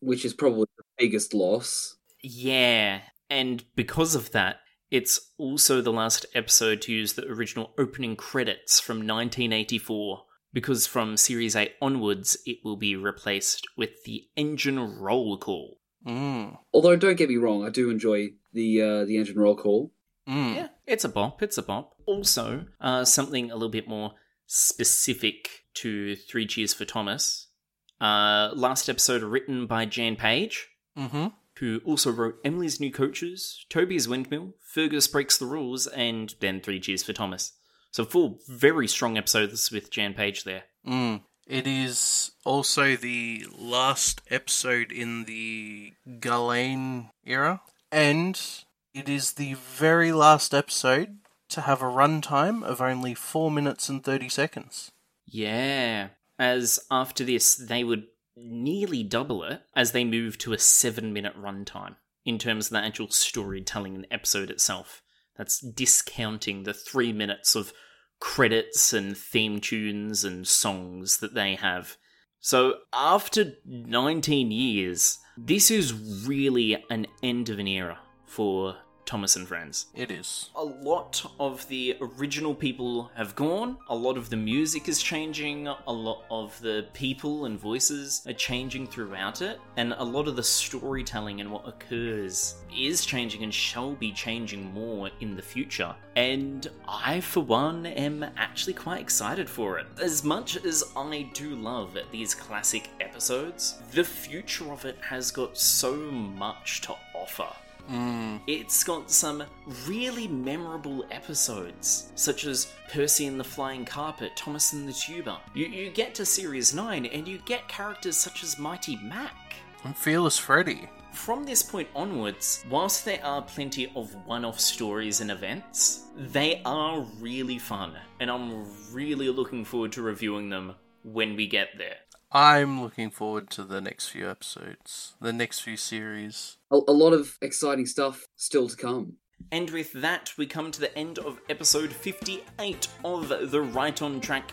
Which is probably the biggest loss. Yeah, and because of that, it's also the last episode to use the original opening credits from 1984. Because from Series 8 onwards, it will be replaced with the engine roll call. Mm. Although, don't get me wrong, I do enjoy the uh, the engine roll call. Mm. Yeah, it's a bop, it's a bop. Also, uh, something a little bit more specific to Three Cheers for Thomas. Uh, last episode written by Jan Page, Mm-hmm. Who also wrote Emily's New Coaches, Toby's Windmill, Fergus Breaks the Rules, and then Three Cheers for Thomas. So four very strong episodes with Jan Page there. Mm. It is also the last episode in the Gullane era, and it is the very last episode to have a runtime of only 4 minutes and 30 seconds. Yeah. As after this, they would nearly double it as they move to a seven minute runtime in terms of the actual storytelling in the episode itself. That's discounting the three minutes of credits and theme tunes and songs that they have. So, after 19 years, this is really an end of an era for Thomas and Friends It is. a lot of the original people have gone. A lot of the music is changing. A lot of the people and voices are changing throughout it. And a lot of the storytelling and what occurs is changing and shall be changing more in the future. And I, for one, am actually quite excited for it. As much as I do love these classic episodes, the future of it has got so much to offer. Mm. It's got some really memorable episodes, such as Percy and the Flying Carpet, Thomas and the Tuba. You, you get to Series 9 and you get characters such as Mighty Mac. And Fearless Freddie. From this point onwards, whilst there are plenty of one off stories and events, they are really fun, and I'm really looking forward to reviewing them when we get there. I'm looking forward to the next few episodes, the next few series. A, a lot of exciting stuff still to come. And with that, we come to the end of episode 58 of the Right on Track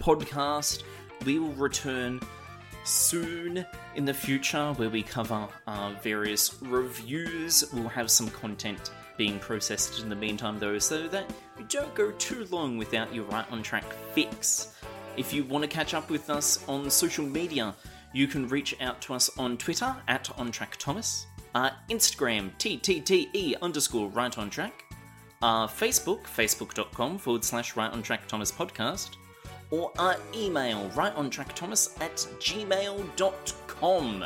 podcast. We will return soon in the future where we cover uh, various reviews. We'll have some content being processed in the meantime, though, so that we don't go too long without your Right on Track fix. If you want to catch up with us on social media, you can reach out to us on Twitter at OnTrackThomas. uh, Instagram, TTTE underscore right on track, our Facebook, facebook.com forward slash right on track Thomas podcast, or our email, right on track Thomas at gmail.com.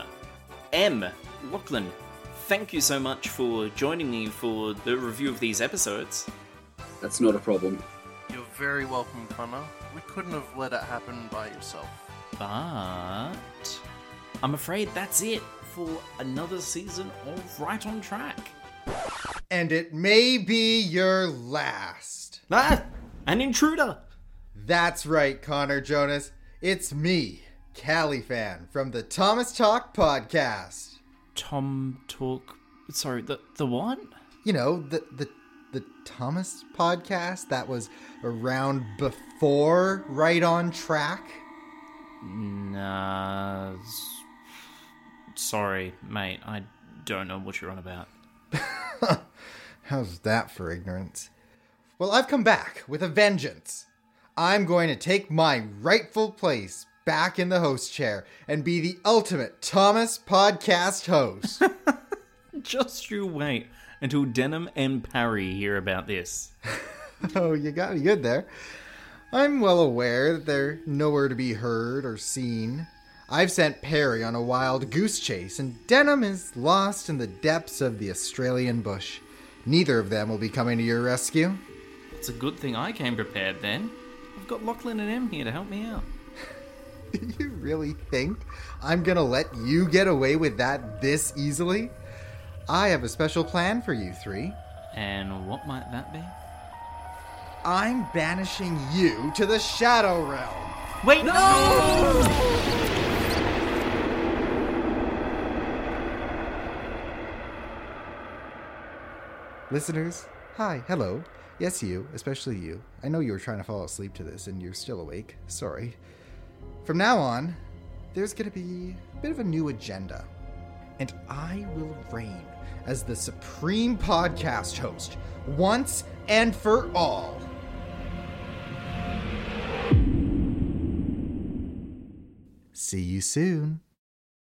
Em. Lachlan, thank you so much for joining me for the review of these episodes. That's not a problem. You're very welcome, Connor. We couldn't have let it happen by yourself. But I'm afraid that's it for another season of Right on Track. And it may be your last. Ah, an intruder. That's right, Connor Jonas. It's me, Cali fan from the Thomas Talk podcast. Tom Talk. Sorry, the the what? You know, the the the Thomas podcast that was around before Right on Track. Nah. Sorry, mate. I don't know what you're on about. *laughs* How's that for ignorance? Well, I've come back with a vengeance. I'm going to take my rightful place back in the host chair and be the ultimate Thomas podcast host. *laughs* Just you wait until Denham and Parry hear about this. *laughs* oh, you got me good there. I'm well aware that they're nowhere to be heard or seen. I've sent Perry on a wild goose chase, and Denham is lost in the depths of the Australian bush. Neither of them will be coming to your rescue. It's a good thing I came prepared then. I've got Lachlan and Em here to help me out. *laughs* you really think I'm gonna let you get away with that this easily? I have a special plan for you three. And what might that be? I'm banishing you to the Shadow Realm. Wait, no! Listeners, hi, hello. Yes, you, especially you. I know you were trying to fall asleep to this and you're still awake. Sorry. From now on, there's going to be a bit of a new agenda. And I will reign as the supreme podcast host once and for all. See you soon.